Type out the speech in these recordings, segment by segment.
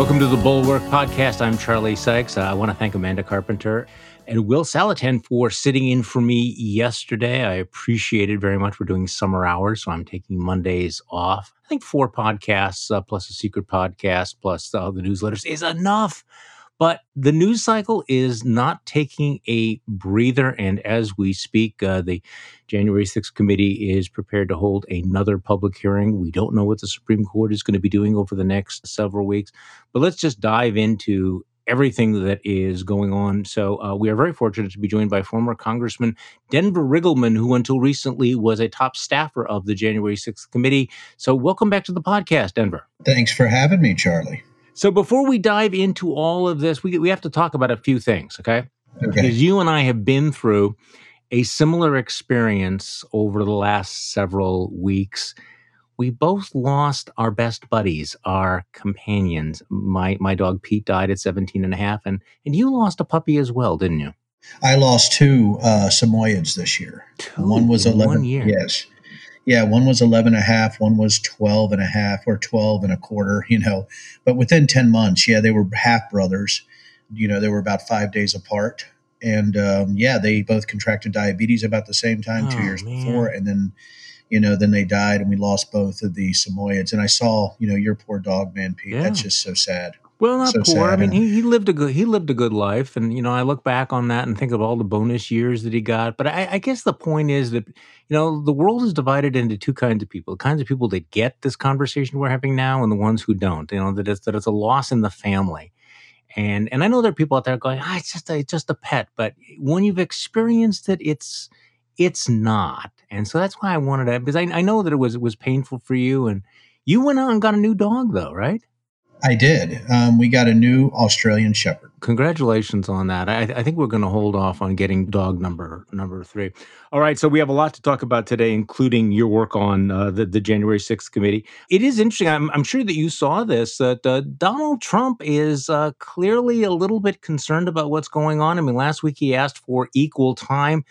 Welcome to the Bulwark Podcast. I'm Charlie Sykes. I want to thank Amanda Carpenter and Will Saletan for sitting in for me yesterday. I appreciate it very much. We're doing summer hours, so I'm taking Mondays off. I think four podcasts uh, plus a secret podcast plus uh, the newsletters is enough. But the news cycle is not taking a breather. And as we speak, uh, the January 6th committee is prepared to hold another public hearing. We don't know what the Supreme Court is going to be doing over the next several weeks. But let's just dive into everything that is going on. So uh, we are very fortunate to be joined by former Congressman Denver Riggleman, who until recently was a top staffer of the January 6th committee. So welcome back to the podcast, Denver. Thanks for having me, Charlie. So before we dive into all of this, we, we have to talk about a few things, okay? Okay. Because you and I have been through a similar experience over the last several weeks. We both lost our best buddies, our companions. My my dog Pete died at 17 and a half, and, and you lost a puppy as well, didn't you? I lost two uh, Samoyeds this year. Two one was 11 one year. Yes. Yeah, one was 11 and a half, one was 12 and a half or 12 and a quarter, you know. But within 10 months, yeah, they were half brothers. You know, they were about 5 days apart. And um, yeah, they both contracted diabetes about the same time, Oh, 2 years man. before and then you know, then they died and we lost both of the Samoyeds. And I saw, you know, your poor dog, man, Pete. Yeah. That's just so sad. Well, not So poor. I mean, he, he lived a good he lived a good life, and you know, I look back on that and think of all the bonus years that he got. But I, I guess the point is that you know the world is divided into two kinds of people: the kinds of people that get this conversation we're having now, and the ones who don't. You know that it's that it's a loss in the family. And and I know there are people out there going, ah, it's just a, it's just a pet. But when you've experienced it, it's it's not. And so that's why I wanted to because I, I know that it was it was painful for you, and you went out and got a new dog though, right? I did. Um, we got a new Australian Shepherd. Congratulations on that. I, I think we're going to hold off on getting dog number number three. All right, so we have a lot to talk about today, including your work on uh, the the January sixth committee. It is interesting. I'm, I'm sure that you saw this. That uh, Donald Trump is uh, clearly a little bit concerned about what's going on. I mean, last week he asked for equal time.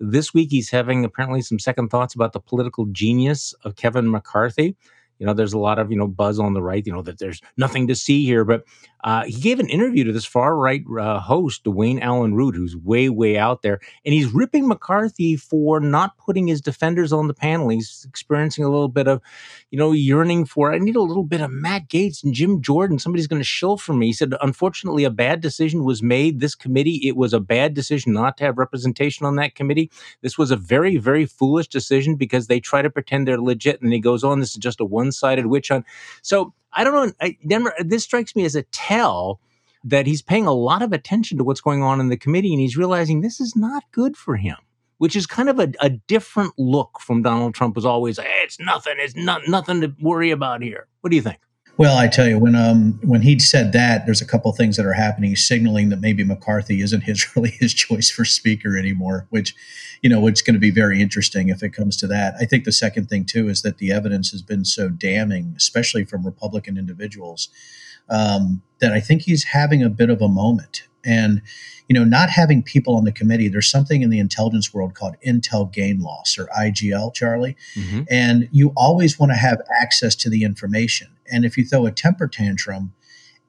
This week he's having apparently some second thoughts about the political genius of Kevin McCarthy. You know, there's a lot of you know buzz on the right. You know that there's nothing to see here, but uh, he gave an interview to this far right uh, host, Dwayne Allyn Root, who's way, way out there, and he's ripping McCarthy for not putting his defenders on the panel. He's experiencing a little bit of, you know, yearning for. I need a little bit of Matt Gaetz and Jim Jordan. Somebody's going to shill for me. He said, unfortunately, a bad decision was made. This committee, it was a bad decision not to have representation on that committee. This was a very, very foolish decision because they try to pretend they're legit, and he goes on. This is just a one-sided witch hunt. So I don't know. I, Denver, this strikes me as a tell that he's paying a lot of attention to what's going on in the committee, and he's realizing this is not good for him. Which is kind of a, a different look from Donald Trump, who's always, hey, it's nothing, it's not nothing to worry about here. What do you think? Well, I tell you, when um when he said that, there's a couple things that are happening. He's signaling that maybe McCarthy isn't his really his choice for speaker anymore, which, you know, it's going to be very interesting if it comes to that. I think the second thing too is that the evidence has been so damning, especially from Republican individuals, um, that I think he's having a bit of a moment. And you know, not having people on the committee, there's something in the intelligence world called intel gain loss or IGL, Charlie Mm-hmm. and you always want to have access to the information. And if you throw a temper tantrum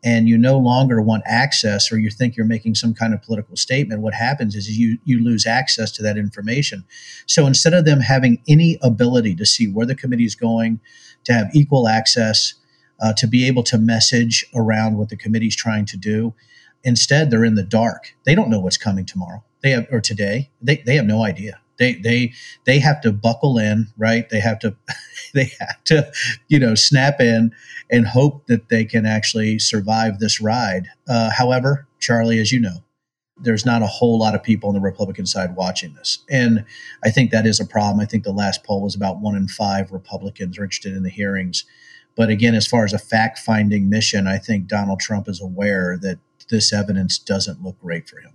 and you no longer want access or you think you're making some kind of political statement, what happens is you you lose access to that information. So instead of them having any ability to see where the committee is going, to have equal access, uh, to be able to message around what the committee's trying to do, instead they're in the dark. They don't know what's coming tomorrow. They have or today. They they have no idea. They they they have to buckle in, right? They have to they have to, you know, snap in and hope that they can actually survive this ride. Uh, however, Charlie, as you know, there's not a whole lot of people on the Republican side watching this, and I think that is a problem. I think the last poll was about one in five Republicans are interested in the hearings. But again, as far as a fact finding mission, I think Donald Trump is aware that this evidence doesn't look great for him.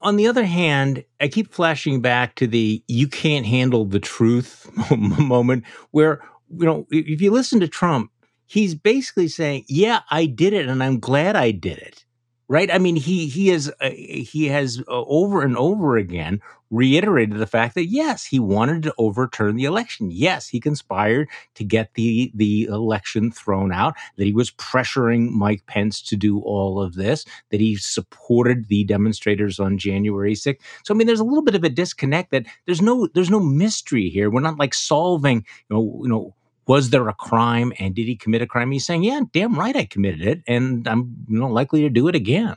On the other hand, I keep flashing back to the you can't handle the truth moment where, you know, if you listen to Trump, he's basically saying, Yeah, I did it and I'm glad I did it. Right? I mean, he he has uh, he has uh, over and over again reiterated the fact that yes, he wanted to overturn the election. Yes, he conspired to get the the election thrown out. That he was pressuring Mike Pence to do all of this. That he supported the demonstrators on January 6th. So I mean, there's a little bit of a disconnect. That there's no there's no mystery here. We're not like solving you know you know was there a crime and did he commit a crime? He's saying, yeah, damn right, I committed it, and I'm you know likely to do it again.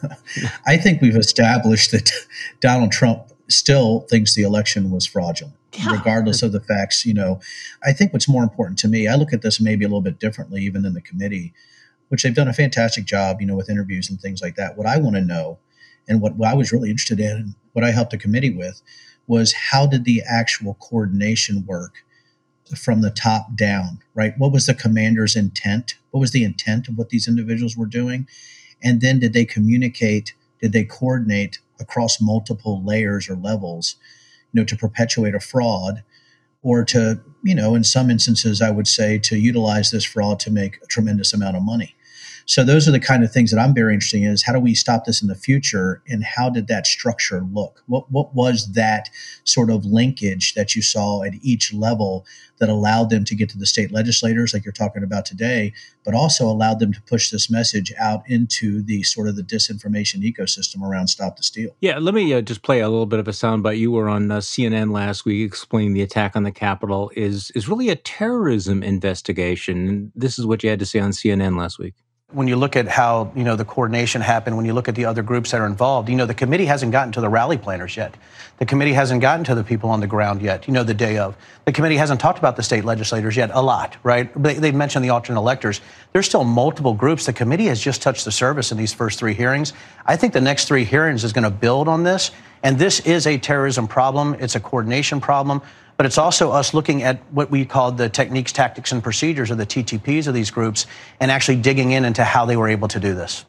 I think we've established that Donald Trump still thinks the election was fraudulent, yeah. regardless of the facts. You know, I think what's more important to me, I look at this maybe a little bit differently, even than the committee, which they've done a fantastic job, you know, with interviews and things like that. What I want to know, and what, what I was really interested in, and what I helped the committee with, was how did the actual coordination work from the top down, right? What was the commander's intent? What was the intent of what these individuals were doing? And then did they communicate? Did they coordinate across multiple layers or levels, you know, to perpetuate a fraud or to, you know, in some instances, I would say to utilize this fraud to make a tremendous amount of money? So those are the kind of things that I'm very interested in is how do we stop this in the future and how did that structure look? What what was that sort of linkage that you saw at each level that allowed them to get to the state legislators like you're talking about today, but also allowed them to push this message out into the sort of the disinformation ecosystem around Stop the Steal. Yeah, let me uh, just play a little bit of a soundbite. You were on uh, CNN last week explaining the attack on the Capitol is is really a terrorism investigation. This is what you had to say on CNN last week when you look at how you know the coordination happened, when you look at the other groups that are involved, you know the committee hasn't gotten to the rally planners yet. The committee hasn't gotten to the people on the ground yet. You know the day of. The committee hasn't talked about the state legislators yet a lot, right? They, they've mentioned the alternate electors. There's still multiple groups. The committee has just touched the surface in these first three hearings. I think the next three hearings is going to build on this. And this is a terrorism problem. It's a coordination problem but it's also us looking at what we call the techniques, tactics, and procedures, or the TTPs of these groups, and actually digging in into how they were able to do this.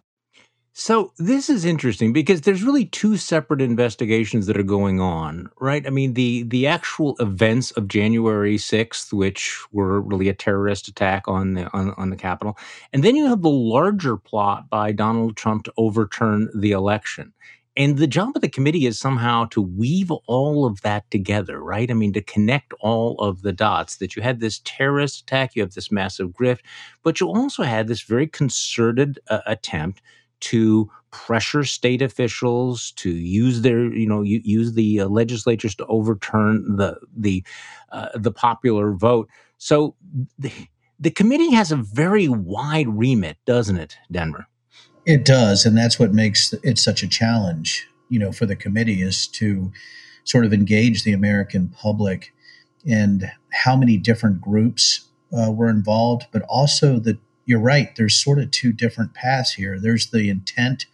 So this is interesting because there's really two separate investigations that are going on, right? I mean, the the actual events of January 6th, which were really a terrorist attack on the on, on the Capitol, and then you have the larger plot by Donald Trump to overturn the election. And the job of the committee is somehow to weave all of that together, right? I mean, to connect all of the dots that you had this terrorist attack, you have this massive grift, but you also had this very concerted uh, attempt to pressure state officials to use their, you know, use the uh, legislatures to overturn the the uh, the popular vote. So the, the committee has a very wide remit, doesn't it, Denver? It does, and that's what makes it such a challenge, you know, for the committee is to sort of engage the American public and how many different groups uh, were involved, but also that you're right. There's sort of two different paths here. There's the intent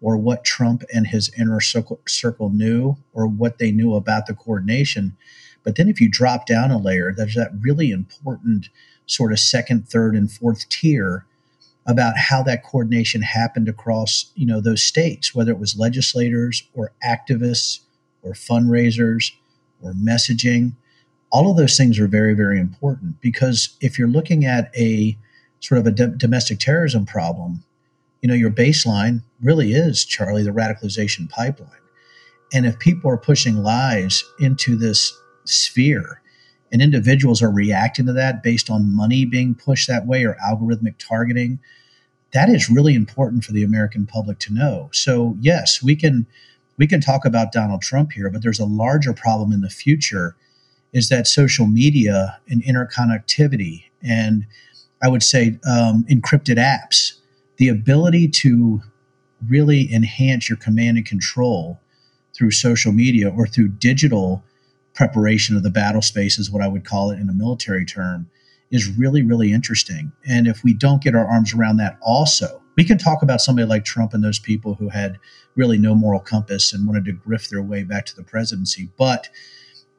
or what Trump and his inner circle, circle knew or what they knew about the coordination. But then if you drop down a layer, there's that really important sort of second, third, and fourth tier about how that coordination happened across you know those states whether it was legislators or activists or fundraisers or messaging. All of those things are very very important because if you're looking at a sort of a d- domestic terrorism problem you know your baseline really is charlie the radicalization pipeline. And if people are pushing lies into this sphere and individuals are reacting to that based on money being pushed that way or algorithmic targeting that is really important for the american public to know. So yes we can we can talk about donald trump here but there's a larger problem in the future is that social media and interconnectivity and i would say um, encrypted apps the ability to really enhance your command and control through social media or through digital preparation of the battle space is what I would call it in a military term is really really interesting. And if we don't get our arms around that also we can talk about somebody like Trump and those people who had really no moral compass and wanted to grift their way back to the presidency. But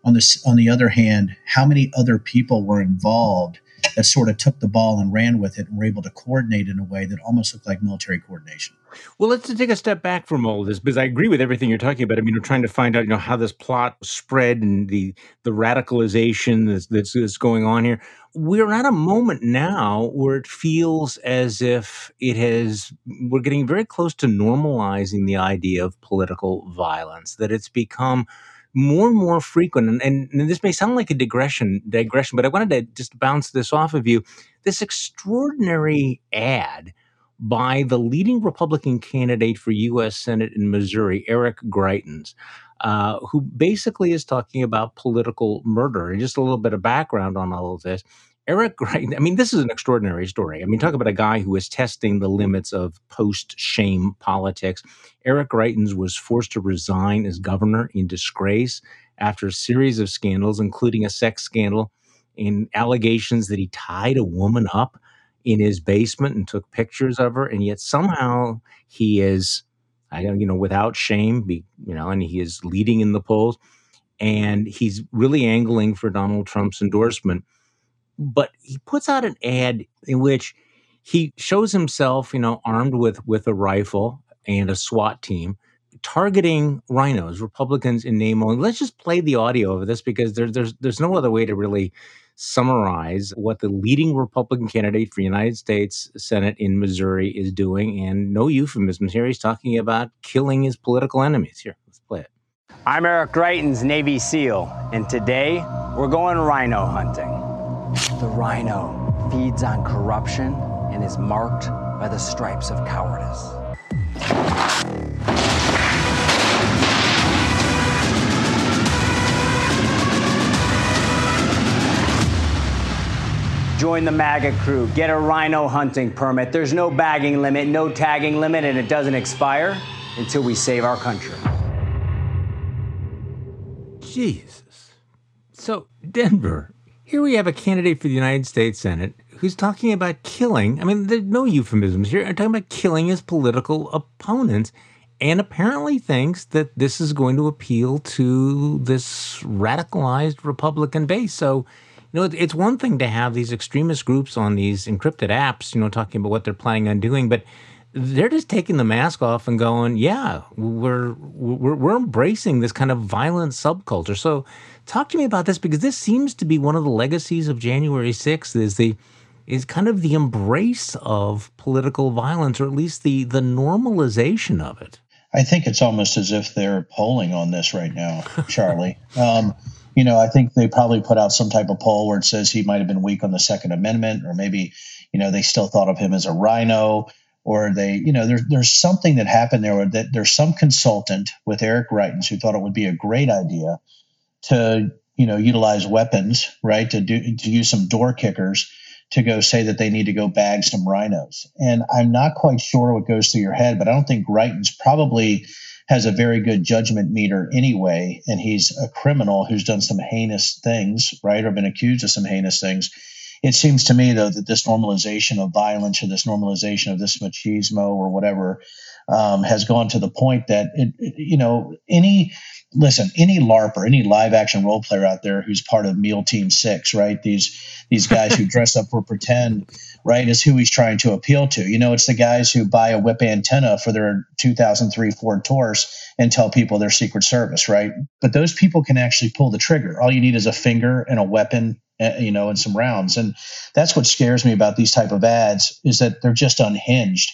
on this on the other hand how many other people were involved that sort of took the ball and ran with it and were able to coordinate in a way that almost looked like military coordination Well, let's take a step back from all of this because I agree with everything you're talking about. I mean, we're trying to find out, you know, how this plot spread and the the radicalization that's, that's, that's going on here. We're at a moment now where it feels as if it has. We're getting very close to normalizing the idea of political violence. That it's become more and more frequent, and, and, and this may sound like a digression, digression, but I wanted to just bounce this off of you. This extraordinary ad by the leading Republican candidate for U.S. Senate in Missouri, Eric Greitens, uh, who basically is talking about political murder. And just a little bit of background on all of this. Eric Greitens, I mean, this is an extraordinary story. I mean, talk about a guy who is testing the limits of post shame politics. Eric Greitens was forced to resign as governor in disgrace after a series of scandals, including a sex scandal and allegations that he tied a woman up in his basement and took pictures of her, and yet somehow he is, I don't, you know, without shame, you know, and he is leading in the polls, and he's really angling for Donald Trump's endorsement. But he puts out an ad in which he shows himself, you know, armed with with a rifle and a SWAT team, targeting rhinos, Republicans in name only. Let's just play the audio of this because there's there's there's no other way to really summarize what the leading Republican candidate for United States Senate in Missouri is doing. And no euphemisms here. He's talking about killing his political enemies. Here, let's play it. I'm Eric Greitens, Navy SEAL, and today we're going rhino hunting. The rhino feeds on corruption and is marked by the stripes of cowardice. Join the MAGA crew. Get a rhino hunting permit. There's no bagging limit, no tagging limit, and it doesn't expire until we save our country. Jesus. So, Denver, here we have a candidate for the United States Senate who's talking about killing. I mean, there's no euphemisms here. I'm talking about killing his political opponents and apparently thinks that this is going to appeal to this radicalized Republican base. So, you know, it's one thing to have these extremist groups on these encrypted apps, you know, talking about what they're planning on doing, but they're just taking the mask off and going, yeah, we're we're we're embracing this kind of violent subculture. So, talk to me about this because this seems to be one of the legacies of January 6th is the is kind of the embrace of political violence or at least the the normalization of it. I think it's almost as if they're polling on this right now, Charlie. um, you know, I think they probably put out some type of poll where it says he might have been weak on the Second Amendment, or maybe, you know, they still thought of him as a rhino, or they, you know, there's there's something that happened there that there's some consultant with Eric Greitens who thought it would be a great idea to, you know, utilize weapons, right, to do to use some door kickers to go say that they need to go bag some rhinos. And I'm not quite sure what goes through your head, but I don't think Greitens probably has a very good judgment meter anyway, and he's a criminal who's done some heinous things, right, or been accused of some heinous things. It seems to me, though, that this normalization of violence or this normalization of this machismo or whatever um, has gone to the point that, it, it, you know, any listen, any LARPer, any live action role player out there who's part of Meal Team Six, right? These these guys who dress up for pretend, right, is who he's trying to appeal to. You know, it's the guys who buy a whip antenna for their 2003 Ford Taurus and tell people they're Secret Service, right? But those people can actually pull the trigger. All you need is a finger and a weapon eh, you know and some rounds and that's what scares me about these type of ads is that they're just unhinged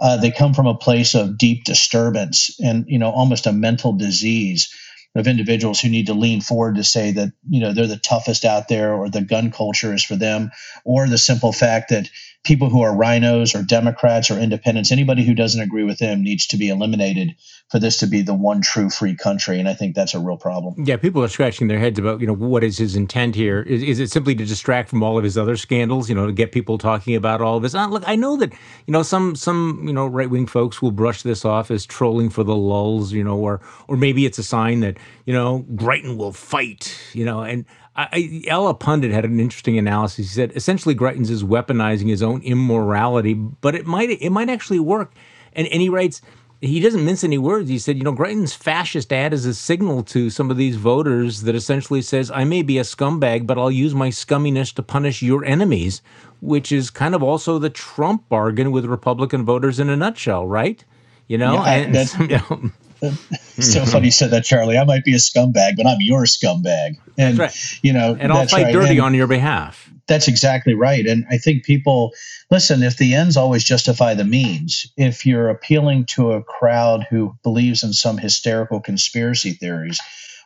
uh, they come from a place of deep disturbance and you know almost a mental disease of individuals who need to lean forward to say that you know they're the toughest out there or the gun culture is for them or the simple fact that people who are rhinos or democrats or independents anybody who doesn't agree with them needs to be eliminated for this to be the one true free country and i think that's a real problem. Yeah people are scratching their heads about you know what is his intent here? Is, is it simply to distract from all of his other scandals you know to get people talking about all of this? Uh, look i know that you know some some you know right-wing folks will brush this off as trolling for the lulz you know or or maybe it's a sign that you know, Greitens will fight, you know, and I, Allahpundit had an interesting analysis. He said essentially Greitens is weaponizing his own immorality, but it might it might actually work. And and he writes he doesn't mince any words. He said, you know, Greitens' fascist ad is a signal to some of these voters that essentially says, I may be a scumbag, but I'll use my scumminess to punish your enemies, which is kind of also the Trump bargain with Republican voters in a nutshell, right? You know, yeah, and, that's, you know, so funny you said that, Charlie. I might be a scumbag, but I'm your scumbag. And right. you know, and I'll fight right. dirty and on your behalf. That's exactly right. And I think people listen, if the ends always justify the means, if you're appealing to a crowd who believes in some hysterical conspiracy theories,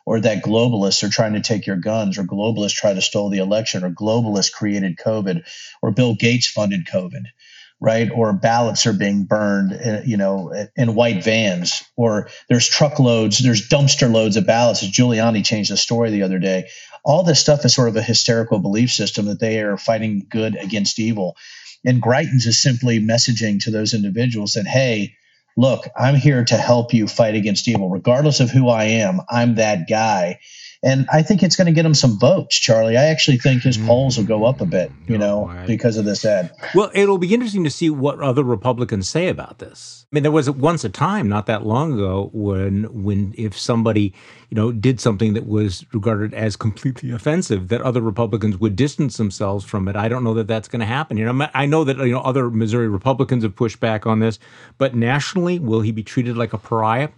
or that globalists are trying to take your guns, or globalists try to steal the election, or globalists created COVID, or Bill Gates funded COVID right? Or ballots are being burned, uh, you know, in white vans, or there's truckloads, there's dumpster loads of ballots. As Giuliani changed the story the other day. All this stuff is sort of a hysterical belief system that they are fighting good against evil. And Greitens is simply messaging to those individuals that, hey, look, I'm here to help you fight against evil. Regardless of who I am, I'm that guy. And I think it's going to get him some votes, Charlie. I actually think his mm. polls will go up a bit, you know, right. because of this ad. Well, it'll be interesting to see what other Republicans say about this. I mean, there was once a time not that long ago when, when if somebody, you know, did something that was regarded as completely offensive, that other Republicans would distance themselves from it. I don't know that that's going to happen. You know, I know that you know other Missouri Republicans have pushed back on this, but nationally, will he be treated like a pariah?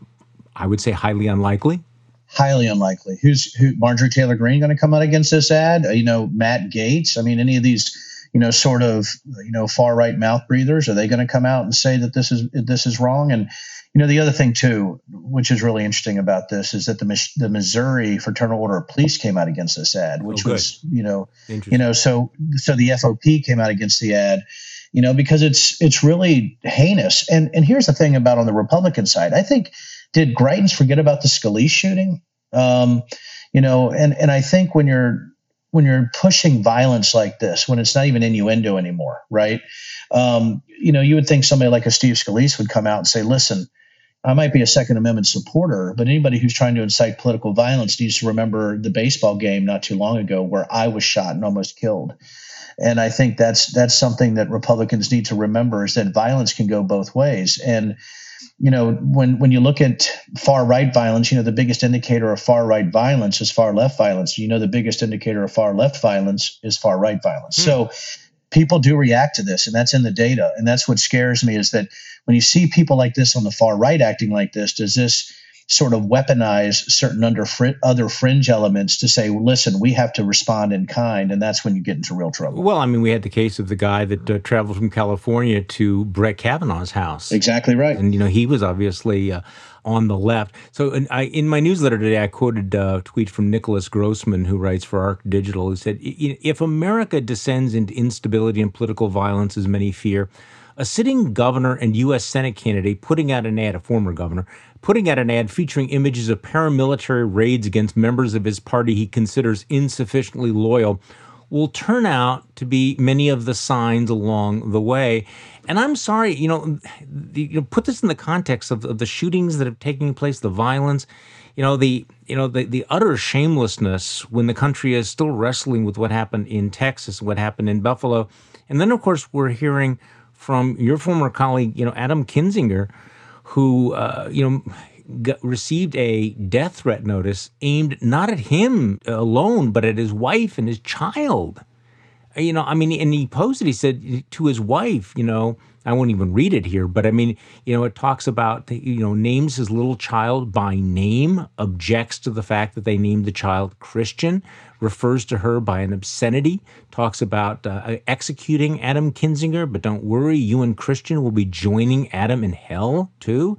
I would say highly unlikely highly unlikely. Who's who? Marjorie Taylor Greene going to come out against this ad? Uh, you know, Matt Gaetz. I mean, any of these, you know, sort of, you know, far right mouth breathers, are they going to come out and say that this is this is wrong? And you know, the other thing too, which is really interesting about this, is that the the Missouri Fraternal Order of Police came out against this ad, which oh, was, you know, you know, so so the FOP came out against the ad you know because it's it's really heinous and and here's the thing about on the republican side i think did Greitens forget about the Scalise shooting? Um, you know, and and I think when you're when you're pushing violence like this, when it's not even innuendo anymore, right? Um, you know, you would think somebody like a Steve Scalise would come out and say, "Listen, I might be a Second Amendment supporter, but anybody who's trying to incite political violence needs to remember the baseball game not too long ago where I was shot and almost killed." And I think that's that's something that Republicans need to remember is that violence can go both ways, and you know, when when you look at far right violence, you know, the biggest indicator of far right violence is far left violence. You know, the biggest indicator of far left violence is far right violence. Hmm. So people do react to this, and that's in the data. And that's what scares me is that when you see people like this on the far right acting like this, does this sort of weaponize certain under fr- other fringe elements to say, listen, we have to respond in kind, and that's when you get into real trouble. Well, I mean, we had the case of the guy that uh, traveled from California to Brett Kavanaugh's house. Exactly right. And you know, he was obviously. Uh, on the left. So in, I, in my newsletter today, I quoted a tweet from Nicholas Grossman, who writes for Arc Digital, who said, "If America descends into instability and political violence, as many fear, a sitting governor and U.S. Senate candidate putting out an ad, a former governor, putting out an ad featuring images of paramilitary raids against members of his party he considers insufficiently loyal will turn out to be many of the signs along the way. And I'm sorry, you know, the, you know, put this in the context of, of the shootings that have taken place, the violence, you know, the you know the the utter shamelessness when the country is still wrestling with what happened in Texas, what happened in Buffalo, and then of course we're hearing from your former colleague, you know, Adam Kinzinger, who, uh, you know, got, received a death threat notice aimed not at him alone, but at his wife and his child. You know, I mean, and he posted, he said to his wife, you know, I won't even read it here, but I mean, you know, it talks about, you know, names his little child by name, objects to the fact that they named the child Christian, refers to her by an obscenity, talks about uh, executing Adam Kinzinger, but don't worry, you and Christian will be joining Adam in hell too.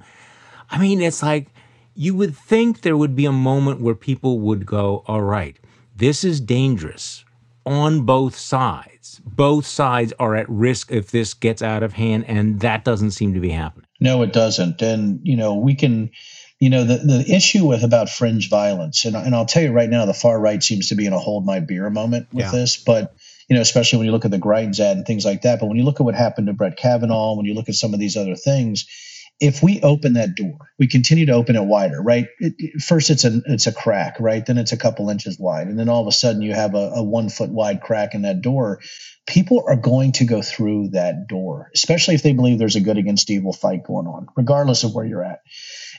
I mean, it's like you would think there would be a moment where people would go, all right, this is dangerous on both sides. Both sides are at risk if this gets out of hand, and that doesn't seem to be happening. No, it doesn't. And, you know, we can, you know, the, the issue with about fringe violence, and, and I'll tell you right now, the far right seems to be in a hold my beer moment with yeah. this, but, you know, especially when you look at the Greitens ad and things like that. But when you look at what happened to Brett Kavanaugh, when you look at some of these other things, if we open that door, we continue to open it wider, right? It, it, first, it's a it's a crack, right? Then it's a couple inches wide, and then all of a sudden you have a, a one foot wide crack in that door. People are going to go through that door, especially if they believe there's a good against evil fight going on, regardless of where you're at.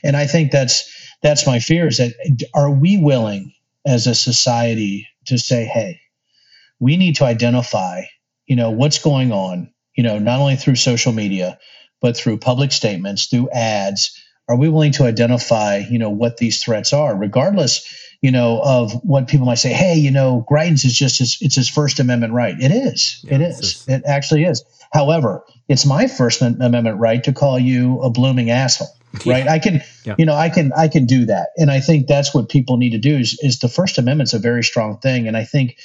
And I think that's that's my fear: is that are we willing as a society to say, hey, we need to identify, you know, what's going on, you know, not only through social media but through public statements, through ads, are we willing to identify, you know, what these threats are, regardless, you know, of what people might say, hey, you know, Greitens is just his, it's his First Amendment right. It is. Yeah, it is. Just... It actually is. However, it's my First Amendment right to call you a blooming asshole. Right. I can, yeah. you know, I can, I can do that. And I think that's what people need to do is, is the First Amendment's a very strong thing. And I think,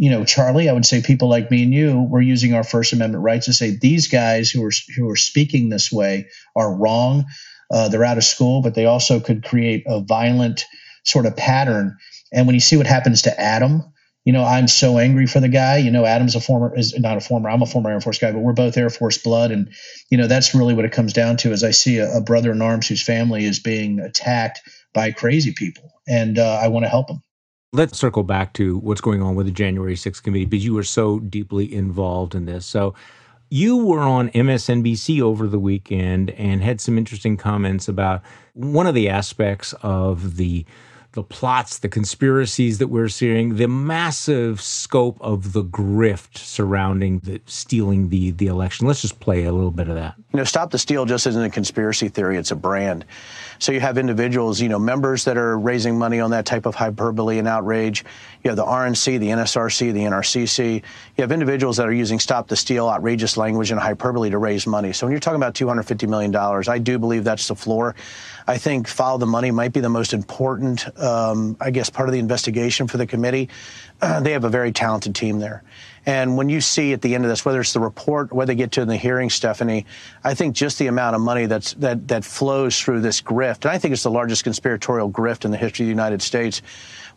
you know, Charlie, I would say people like me and you, we're using our First Amendment rights to say these guys who are who are speaking this way are wrong. Uh, they're out of school, but they also could create a violent sort of pattern. And when you see what happens to Adam, you know, I'm so angry for the guy. You know, Adam's a former is not a former. I'm a former Air Force guy, but we're both Air Force blood, and you know that's really what it comes down to. Is I see a, a brother in arms whose family is being attacked by crazy people, and uh, I want to help him. Let's circle back to what's going on with the January 6th committee because you were so deeply involved in this. So you were on MSNBC over the weekend and had some interesting comments about one of the aspects of the the plots, the conspiracies that we're seeing, the massive scope of the grift surrounding the stealing the the election. Let's just play a little bit of that. You know, stop the steal just isn't a conspiracy theory; it's a brand. So you have individuals, you know, members that are raising money on that type of hyperbole and outrage. You have the RNC, the NRSC, the NRCC. You have individuals that are using stop the steal, outrageous language, and hyperbole to raise money. So when you're talking about $250 million, I do believe that's the floor. I think follow the money might be the most important, um, I guess, part of the investigation for the committee. They have a very talented team there. And when you see at the end of this, whether it's the report, whether they get to in the hearing, Stephanie, I think just the amount of money that's that that flows through this grift, and I think it's the largest conspiratorial grift in the history of the United States.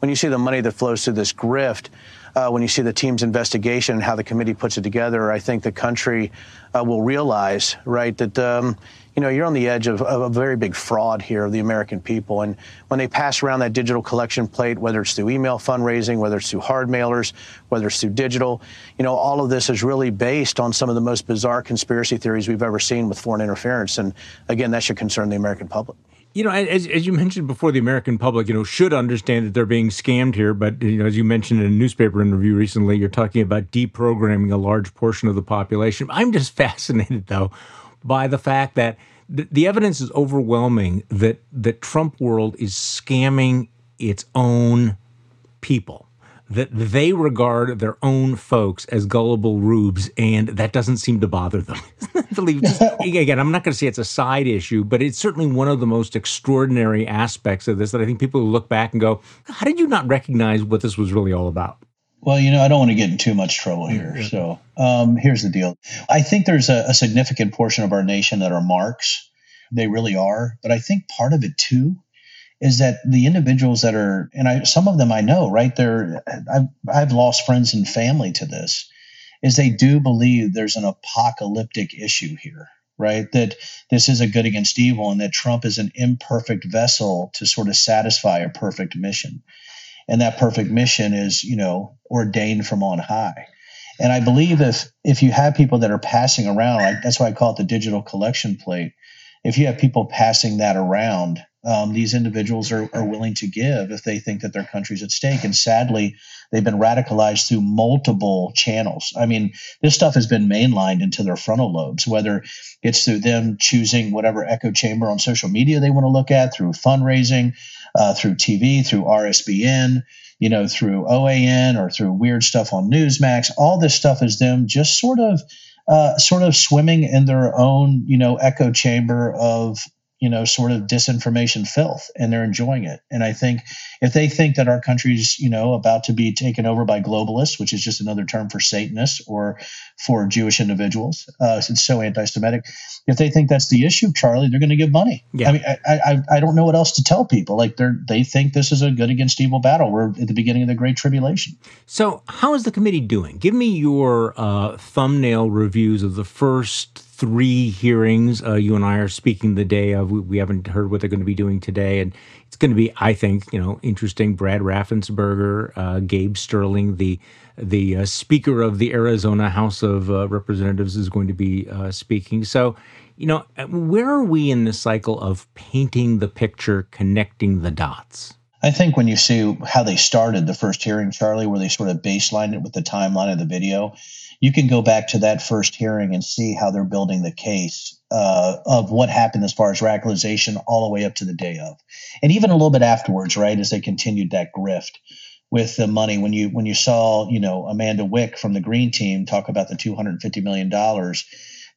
When you see the money that flows through this grift, uh, when you see the team's investigation and how the committee puts it together, I think the country uh, will realize, right, that. Um, you know, you're on the edge of, of, a very big fraud here of the American people. And when they pass around that digital collection plate, whether it's through email fundraising, whether it's through hard mailers, whether it's through digital, you know, all of this is really based on some of the most bizarre conspiracy theories we've ever seen with foreign interference. And again, that should concern the American public. You know, as, as you mentioned before, the American public, you know, should understand that they're being scammed here. But you know, as you mentioned in a newspaper interview recently, you're talking about deprogramming a large portion of the population. I'm just fascinated, though, by the fact that the, the evidence is overwhelming that that Trump world is scamming its own people that they regard their own folks as gullible rubes, and that doesn't seem to bother them. Again, I'm not going to say it's a side issue, but it's certainly one of the most extraordinary aspects of this that I think people look back and go, "How did you not recognize what this was really all about?" Well, you know, I don't want to get in too much trouble here. Mm-hmm. So um, here's the deal. I think there's a, a significant portion of our nation that are marks. They really are. But I think part of it too is that the individuals that are, and I, some of them I know, right? They're, I've, I've lost friends and family to this, is they do believe there's an apocalyptic issue here, right? That this is a good against evil and that Trump is an imperfect vessel to sort of satisfy a perfect mission and that perfect mission is you know ordained from on high and i believe if if you have people that are passing around like that's why i call it the digital collection plate if you have people passing that around um, these individuals are, are willing to give if they think that their country's at stake. And sadly, they've been radicalized through multiple channels. I mean, this stuff has been mainlined into their frontal lobes, whether it's through them choosing whatever echo chamber on social media they want to look at, through fundraising, uh, through TV, through RSBN, you know, through OAN or through weird stuff on Newsmax. All this stuff is them just sort of. Uh, sort of swimming in their own, you know, echo chamber of you know, sort of disinformation filth and they're enjoying it. And I think if they think that our country's, you know, about to be taken over by globalists, which is just another term for Satanists or for Jewish individuals, uh, it's so anti-Semitic. If they think that's the issue, Charlie, they're going to give money. Yeah. I mean, I, I, I don't know what else to tell people. Like they're, they think this is a good against evil battle. We're at the beginning of the Great Tribulation. So how is the committee doing? Give me your uh, thumbnail reviews of the first three hearings. Uh, you and I are speaking the day of. We, we, haven't heard what they're going to be doing today, and it's going to be, I think, you know, interesting. Brad Raffensperger, uh, Gabe Sterling, the the uh, Speaker of the Arizona House of uh, Representatives, is going to be uh, speaking. So, you know, where are we in the cycle of painting the picture, connecting the dots? I think when you see how they started the first hearing, Charlie, where they sort of baselined it with the timeline of the video, you can go back to that first hearing and see how they're building the case uh, of what happened as far as radicalization all the way up to the day of, and even a little bit afterwards, right, as they continued that grift with the money. When you when you saw, you know, Amanda Wick from the Green Team talk about the two hundred and fifty million dollars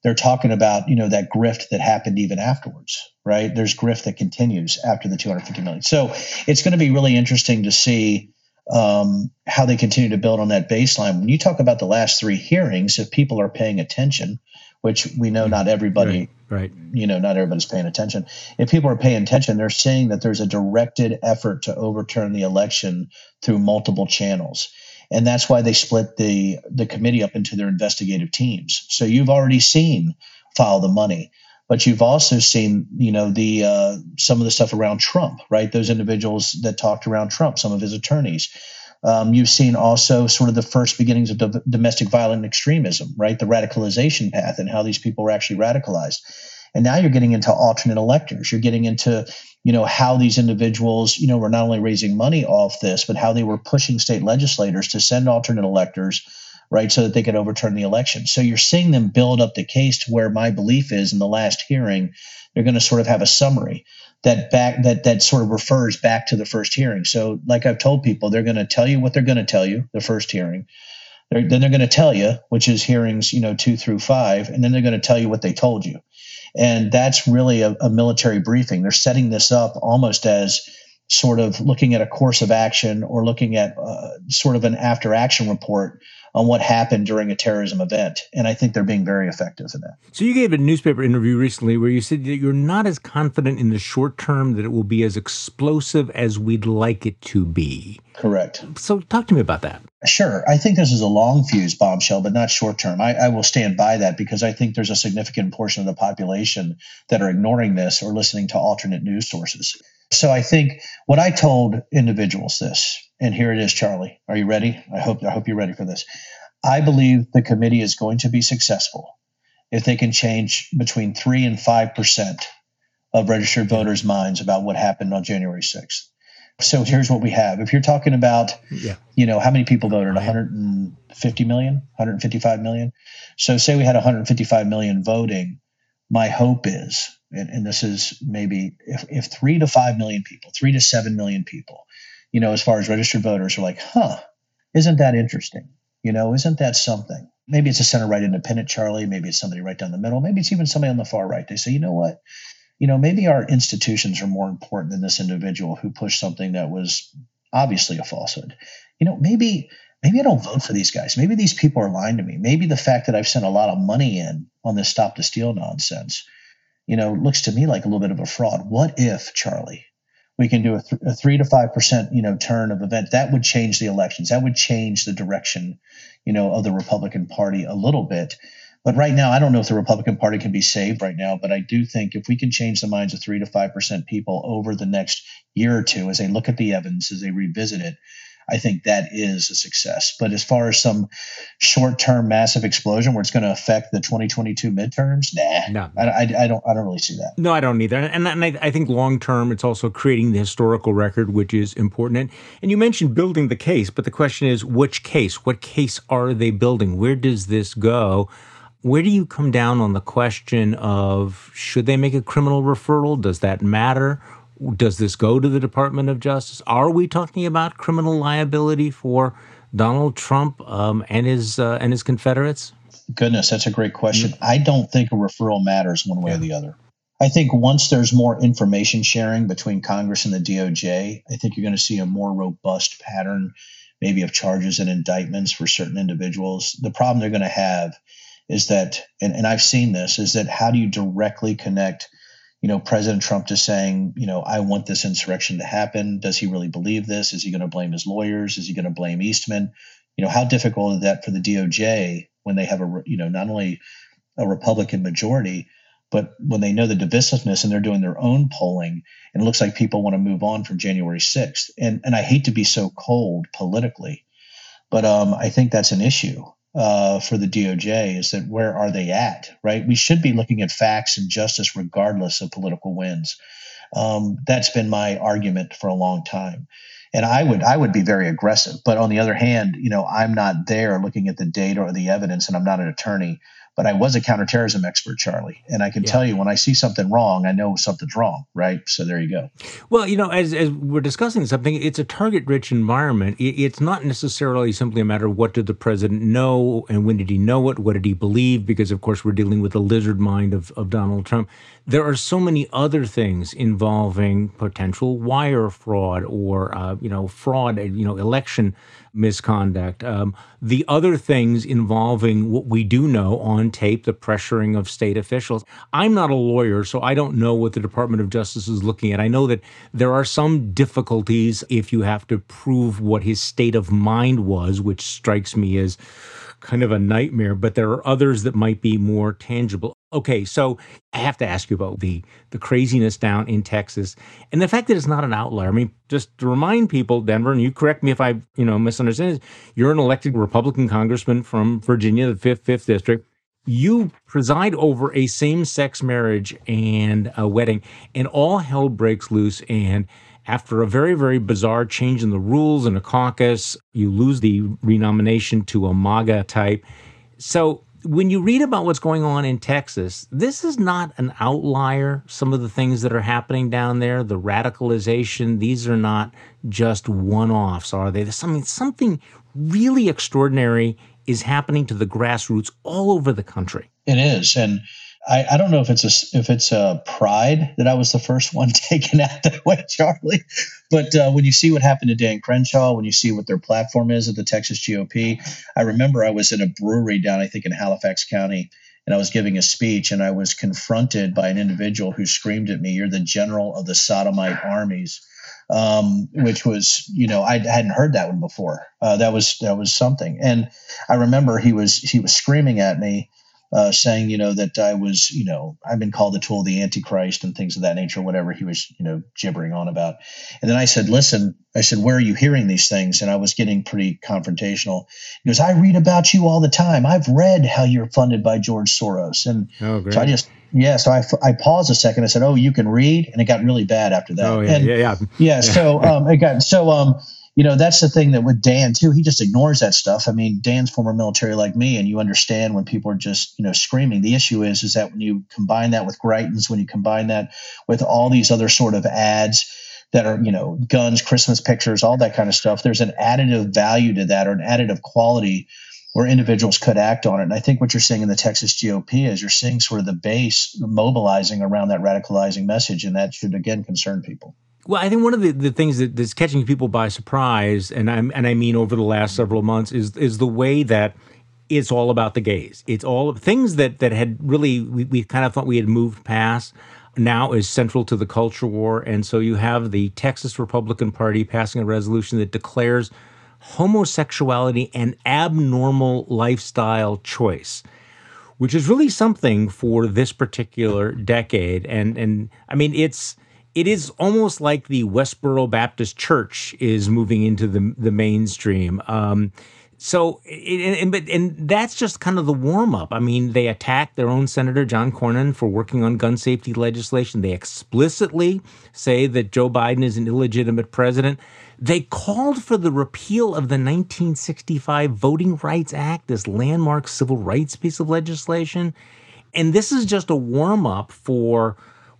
they're talking about you know that grift that happened even afterwards right? There's grift that continues after the 250 million. So it's going to be really interesting to see um, how they continue to build on that baseline. When you talk about the last three hearings if people are paying attention which we know not everybody right, right. you know not everybody's paying attention if people are paying attention they're saying that there's a directed effort to overturn the election through multiple channels and that's why they split the the committee up into their investigative teams. So you've already seen follow the money, but you've also seen you know the uh, some of the stuff around Trump, right? Those individuals that talked around Trump, some of his attorneys. Um, you've seen also sort of the first beginnings of do- domestic violent extremism, right? The radicalization path and how these people were actually radicalized. And now you're getting into alternate electors. You're getting into you know how these individuals you know were not only raising money off this but how they were pushing state legislators to send alternate electors right so that they could overturn the election. So you're seeing them build up the case to where my belief is in the last hearing they're going to sort of have a summary that back that that sort of refers back to the first hearing. So like i've told people they're going to tell you what they're going to tell you the first hearing. They're, then they're going to tell you which is hearings you know two through five and then they're going to tell you what they told you and that's really a, a military briefing. They're setting this up almost as sort of looking at a course of action or looking at uh, sort of an after action report on what happened during a terrorism event. And I think they're being very effective in that. So, you gave a newspaper interview recently where you said that you're not as confident in the short term that it will be as explosive as we'd like it to be. Correct. So, talk to me about that. Sure. I think this is a long fuse bombshell, but not short term. I, I, will stand by that because I think there's a significant portion of the population that are ignoring this or listening to alternate news sources. So I think what I told individuals this, and here it is, Charlie. Are you ready? I hope I hope you're ready for this. I believe the committee is going to be successful if they can change between three and five percent of registered voters' minds about what happened on January 6th. So here's what we have. If you're talking about, yeah. you know, how many people voted? 150 million, 155 million. So say we had 155 million voting. My hope is, and, and this is maybe if, if three to five million people, three to seven million people, you know, as far as registered voters are like, huh, isn't that interesting? You know, isn't that something? Maybe it's a center right independent, Charlie. Maybe it's somebody right down the middle. Maybe it's even somebody on the far right. They say, you know what? you know, maybe our institutions are more important than this individual who pushed something that was obviously a falsehood. You know, maybe maybe I don't vote for these guys. Maybe these people are lying to me. Maybe the fact that I've sent a lot of money in on this stop the steal nonsense, you know, looks to me like a little bit of a fraud. What if, Charlie, we can do a, th- a three to five percent, you know, turn of event that would change the elections. That would change the direction, you know, of the Republican Party a little bit. But right now, I don't know if the Republican Party can be saved right now, but I do think if we can change the minds of three to 5% people over the next year or two as they look at the evidence, as they revisit it, I think that is a success. But as far as some short term massive explosion where it's going to affect the 2022 midterms, nah, no, I, I, I, don't, I don't really see that. No, I don't either. And, and I, I think long term, it's also creating the historical record, which is important. And, and you mentioned building the case, but the question is, which case? What case are they building? Where does this go? Where do you come down on the question of should they make a criminal referral? Does that matter? Does this go to the Department of Justice? Are we talking about criminal liability for Donald Trump um, and his uh, and his Confederates? Goodness, that's a great question. Mm-hmm. I don't think a referral matters one way yeah. or the other. I think once there's more information sharing between Congress and the DOJ, I think you're going to see a more robust pattern, maybe of charges and indictments for certain individuals. The problem they're going to have is that, and, and I've seen this, is that how do you directly connect, you know, President Trump to saying, you know, I want this insurrection to happen? Does he really believe this? Is he going to blame his lawyers? Is he going to blame Eastman? You know, how difficult is that for the DOJ when they have a, you know, not only a Republican majority, but when they know the divisiveness and they're doing their own polling, and it looks like people want to move on from January 6th. And and I hate to be so cold politically, but um, I think that's an issue uh, for the DOJ is that where are they at, right? We should be looking at facts and justice regardless of political wins. Um, that's been my argument for a long time and I would I would be very aggressive. But on the other hand, you know, I'm not there looking at the data or the evidence, and I'm not an attorney but I was a counterterrorism expert, Charlie. And I can yeah. tell you when I see something wrong, I know something's wrong, right? So there you go. Well, you know, as, as we're discussing something, it's a target rich environment. It's not necessarily simply a matter of what did the president know and when did he know it? What did he believe? Because, of course, we're dealing with the lizard mind of, of Donald Trump. There are so many other things involving potential wire fraud or, uh, you know, fraud, you know, election misconduct. Um, the other things involving what we do know on tape, the pressuring of state officials. I'm not a lawyer, so I don't know what the Department of Justice is looking at. I know that there are some difficulties if you have to prove what his state of mind was, which strikes me as kind of a nightmare, but there are others that might be more tangible. Okay, so I have to ask you about the the craziness down in Texas and the fact that it's not an outlier. I mean, just to remind people, Denver, and you correct me if I, you know, misunderstand. You're an elected Republican congressman from Virginia, the fifth fifth district. You preside over a same-sex marriage and a wedding, and all hell breaks loose. And after a very, very bizarre change in the rules in a caucus, you lose the renomination to a MAGA type. So when you read about what's going on in Texas, this is not an outlier. Some of the things that are happening down there, the radicalization, these are not just one offs, are they? There's something, something really extraordinary is happening to the grassroots all over the country. It is. And I, I don't know if it's a if it's a pride that I was the first one taken out that way, Charlie. But uh, when you see what happened to Dan Crenshaw, when you see what their platform is at the Texas GOP, I remember I was in a brewery down, I think, in Halifax County, and I was giving a speech, and I was confronted by an individual who screamed at me, "You're the general of the sodomite armies." Um, which was, you know, I hadn't heard that one before. Uh, that was that was something, and I remember he was he was screaming at me uh, saying, you know, that I was, you know, I've been called the tool of the Antichrist and things of that nature, whatever he was, you know, gibbering on about. And then I said, listen, I said, where are you hearing these things? And I was getting pretty confrontational. He goes, I read about you all the time. I've read how you're funded by George Soros. And oh, so I just, yeah, so I, I paused a second. I said, oh, you can read. And it got really bad after that. Oh, yeah, and, yeah, yeah. Yeah. So um, it got, so, um, you know that's the thing that with Dan too he just ignores that stuff. I mean Dan's former military like me and you understand when people are just you know screaming. The issue is is that when you combine that with Greitens when you combine that with all these other sort of ads that are you know guns Christmas pictures all that kind of stuff there's an additive value to that or an additive quality where individuals could act on it. And I think what you're seeing in the Texas GOP is you're seeing sort of the base mobilizing around that radicalizing message and that should again concern people well, I think one of the, the things that, that's catching people by surprise, and I and I mean over the last several months, is is the way that it's all about the gays. It's all things that that had really we, we kind of thought we had moved past. Now is central to the culture war, and so you have the Texas Republican Party passing a resolution that declares homosexuality an abnormal lifestyle choice which is really something for this particular decade and and I mean it's it is almost like the Westboro Baptist Church is moving into the the mainstream. Um, so, and, and, and that's just kind of the warm up. I mean, they attacked their own Senator John Cornyn for working on gun safety legislation. They explicitly say that Joe Biden is an illegitimate president. They called for the repeal of the 1965 Voting Rights Act, this landmark civil rights piece of legislation. And this is just a warm up for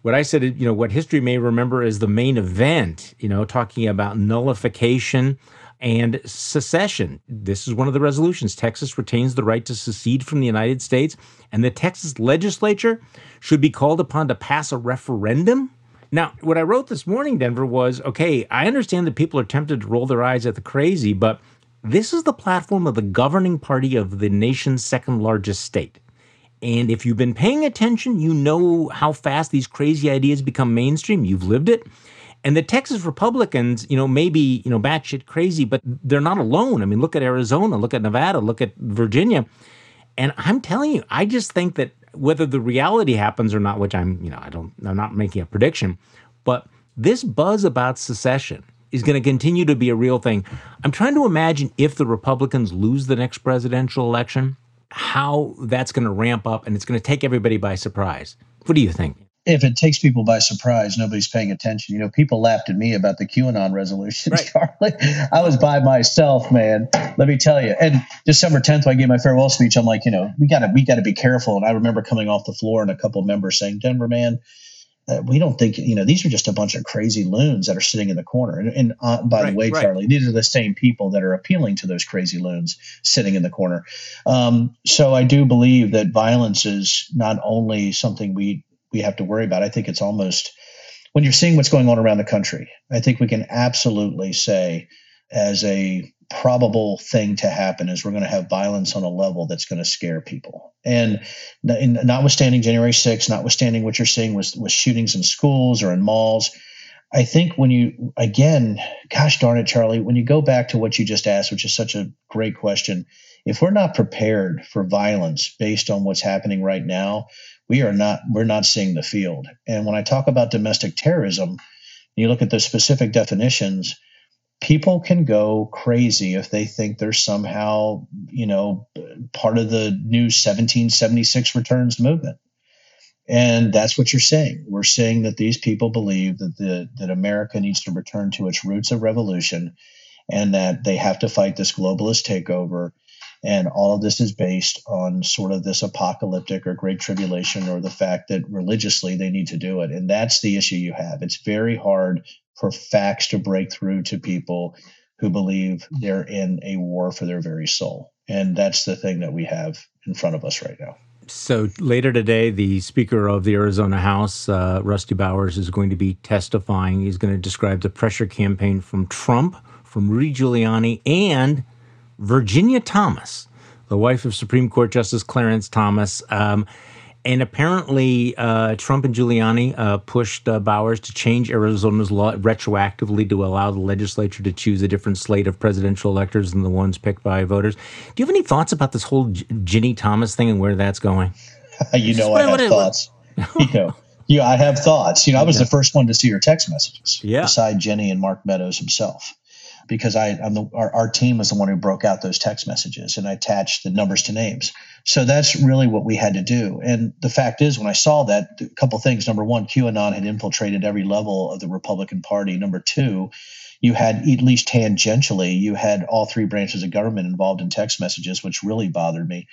what I said, you know, what history may remember as the main event, you know, talking about nullification and secession. This is one of the resolutions. Texas retains the right to secede from the United States, and the Texas legislature should be called upon to pass a referendum. Now, what I wrote this morning, Denver, was okay, I understand that people are tempted to roll their eyes at the crazy, but this is the platform of the governing party of the nation's second largest state. And if you've been paying attention, you know how fast these crazy ideas become mainstream. You've lived it. And the Texas Republicans, you know, maybe, you know, batshit crazy, but they're not alone. I mean, look at Arizona, look at Nevada, look at Virginia. And I'm telling you, I just think that whether the reality happens or not, which I'm, you know, I don't, I'm not making a prediction, but this buzz about secession is going to continue to be a real thing. I'm trying to imagine if the Republicans lose the next presidential election, how that's going to ramp up and it's going to take everybody by surprise. What do you think? if it takes people by surprise, nobody's paying attention. You know, people laughed at me about the QAnon resolution, right. Charlie. I was by myself, man. Let me tell you. And December 10th, when I gave my farewell speech, I'm like, you know, we gotta we gotta be careful. And I remember coming off the floor and a couple of members saying, Denver, man, uh, we don't think you know these are just a bunch of crazy loons that are sitting in the corner. And, and uh, by right, the way, right. Charlie, these are the same people that are appealing to those crazy loons sitting in the corner. Um, so I do believe that violence is not only something we we have to worry about. I think it's almost when you're seeing what's going on around the country. I think we can absolutely say as a probable thing to happen is we're going to have violence on a level that's going to scare people. And, notwithstanding January 6th, notwithstanding what you're seeing with, with shootings in schools or in malls, I think when you, again, gosh darn it, Charlie, when you go back to what you just asked, which is such a great question, if we're not prepared for violence based on what's happening right now, we are not, we're not seeing the field. And when I talk about domestic terrorism, you look at the specific definitions, people can go crazy if they think they're somehow, you know, part of the new 1776 returns movement. And that's what you're saying. We're saying that these people believe that the that America needs to return to its roots of revolution and that they have to fight this globalist takeover. And all of this is based on sort of this apocalyptic or great tribulation or the fact that religiously they need to do it. And that's the issue you have. It's very hard for facts to break through to people who believe they're in a war for their very soul. And that's the thing that we have in front of us right now. So later today, the Speaker of the Arizona House, uh, Rusty Bowers, is going to be testifying. He's going to describe the pressure campaign from Trump, from Rudy Giuliani, and Virginia Thomas, the wife of Supreme Court Justice Clarence Thomas. Um, and apparently, uh, Trump and Giuliani uh, pushed uh, Bowers to change Arizona's law retroactively to allow the legislature to choose a different slate of presidential electors than the ones picked by voters. Do you have any thoughts about this whole G- Ginni Thomas thing and where that's going? you know, I have thoughts. you know, yeah, I have thoughts. You know, I was the first one to see your text messages, yeah. beside Ginni and Mark Meadows himself because I I'm the, our, our team was the one who broke out those text messages and I attached the numbers to names. So that's really what we had to do. And the fact is, when I saw that, a couple things. Number one, QAnon had infiltrated every level of the Republican Party. Number two, you had at least tangentially, you had all three branches of government involved in text messages, which really bothered me.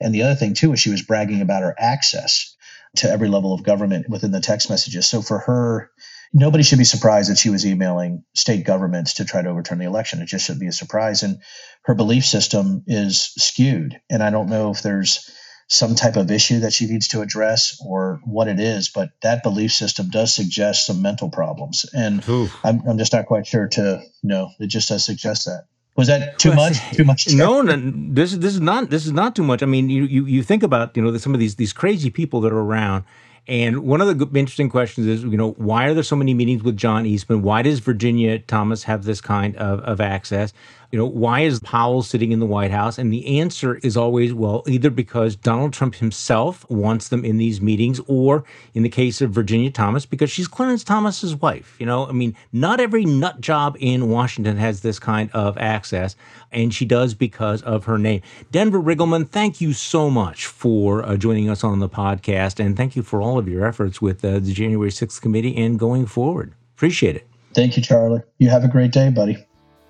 And the other thing too is she was bragging about her access to every level of government within the text messages. So for her nobody should be surprised that she was emailing state governments to try to overturn the election. It just should be a surprise. And her belief system is skewed. And I don't know if there's some type of issue that she needs to address or what it is, but that belief system does suggest some mental problems. And I'm, I'm, just not quite sure to know. It just does suggest that. Was that too much? Too much? No, no, this this is not this is not too much. I mean, you you, you think about you know some of these these crazy people that are around and one of the interesting questions is, you know, why are there so many meetings with John Eastman? Why does Virginia Thomas have this kind of, of access? You know, why is Powell sitting in the White House? And the answer is always, well, either because Donald Trump himself wants them in these meetings, or in the case of Virginia Thomas, because she's Clarence Thomas's wife. You know, I mean, not every nut job in Washington has this kind of access, and she does because of her name. Denver Riggleman, thank you so much for uh, joining us on the podcast, and thank you for all of your efforts with uh, the January 6th committee and going forward. Appreciate it. Thank you, Charlie. You have a great day, buddy.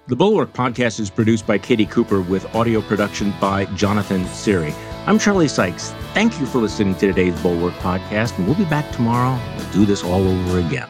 The Bulwark podcast is produced by Katie Cooper with audio production by Jonathan Siri. I'm Charlie Sykes. Thank you for listening to today's Bulwark podcast, and we'll be back tomorrow. We'll do this all over again.